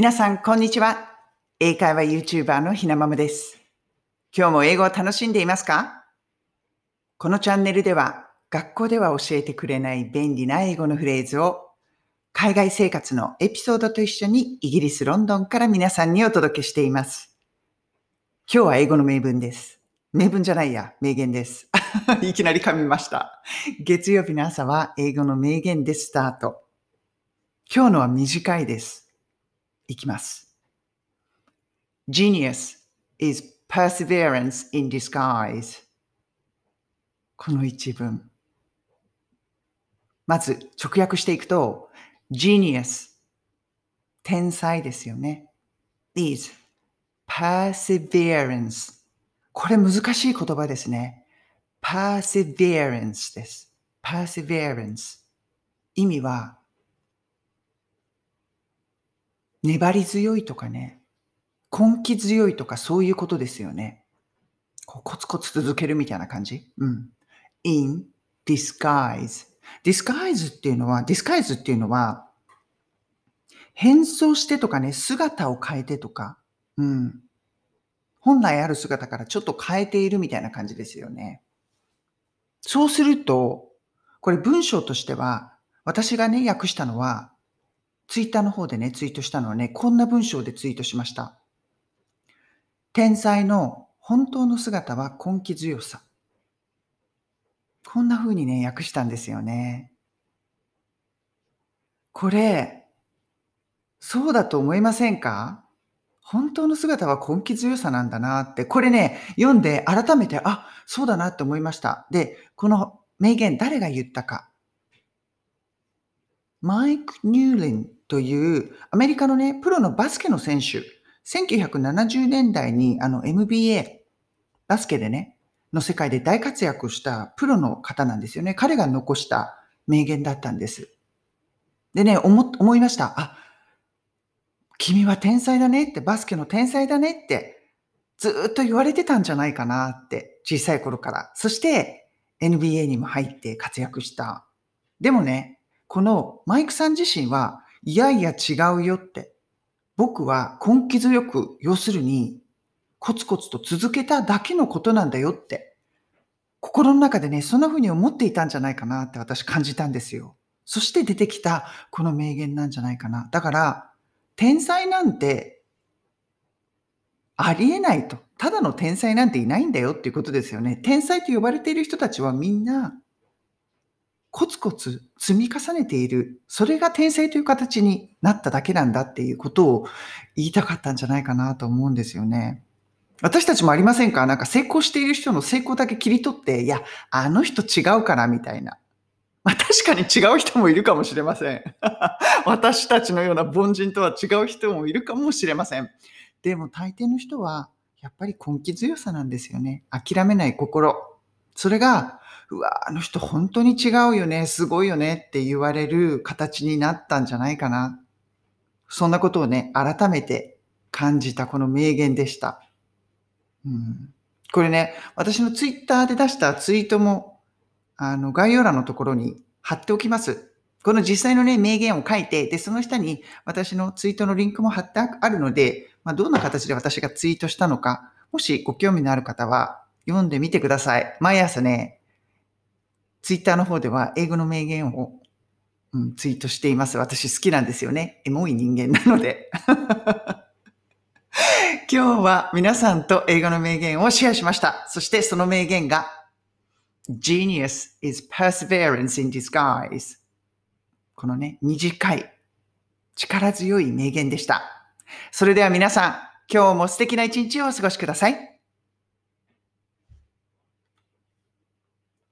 皆さん、こんにちは。英会話 YouTuber のひなまむです。今日も英語を楽しんでいますか？このチャンネルでは、学校では教えてくれない便利な英語のフレーズを、海外生活のエピソードと一緒にイギリス・ロンドンから皆さんにお届けしています。今日は英語の名文です。名文じゃないや、名言です。いきなり噛みました。月曜日の朝は英語の名言でスタート。今日のは短いです。いきます。Genius is perseverance in disguise. この一文。まず直訳していくと、genius 天才ですよね。is perseverance これ難しい言葉ですね。perseverance です。perseverance 意味は粘り強いとかね、根気強いとかそういうことですよね。こうコツコツ続けるみたいな感じ？うん。in disguise。disguise っていうのは、disguise っていうのは、変装してとかね、姿を変えてとか、うん。本来ある姿からちょっと変えているみたいな感じですよね。そうすると、これ文章としては、私がね、訳したのは、ツイッターの方でね、ツイートしたのはね、こんな文章でツイートしました。天才の本当の姿は根気強さ。こんな風にね、訳したんですよね。これ、そうだと思いませんか？本当の姿は根気強さなんだなって、これね、読んで改めて、あ、そうだなって思いました。で、この名言誰が言ったか。マイク・ニューレンというアメリカのね、プロのバスケの選手、1970年代にあの MBA、バスケでね、の世界で大活躍したプロの方なんですよね。彼が残した名言だったんです。でね、思、思いました。あ、君は天才だねって、バスケの天才だねって、ずっと言われてたんじゃないかなって、小さい頃から。そして、NBA にも入って活躍した。でもね、このマイクさん自身は、いやいや違うよって。僕は根気強く、要するに、コツコツと続けただけのことなんだよって。心の中でね、そんな風に思っていたんじゃないかなって私感じたんですよ。そして出てきたこの名言なんじゃないかな。だから、天才なんてありえないと。ただの天才なんていないんだよっていうことですよね。天才と呼ばれている人たちはみんなコツコツ積み重ねている。それが天才という形になっただけなんだっていうことを言いたかったんじゃないかなと思うんですよね。私たちもありませんか？なんか成功している人の成功だけ切り取って、いや、あの人違うからみたいな。まあ確かに違う人もいるかもしれません。私たちのような凡人とは違う人もいるかもしれません。でも大抵の人は、やっぱり根気強さなんですよね。諦めない心。それがうわ、あの人本当に違うよね、すごいよねって言われる形になったんじゃないかな。そんなことをね、改めて感じたこの名言でした。うん、これね、私のツイッターで出したツイートも、あの、概要欄のところに貼っておきます。この実際のね、名言を書いて、で、その下に私のツイートのリンクも貼ってあるので、まあ、どんな形で私がツイートしたのか、もしご興味のある方は読んでみてください。毎朝ね、ツイッターの方では英語の名言を、うん、ツイートしています。私好きなんですよね。エモい人間なので。今日は皆さんと英語の名言をシェアしました。そしてその名言が Genius is perseverance in disguise このね、短い力強い名言でした。それでは皆さん、今日も素敵な一日をお過ごしください。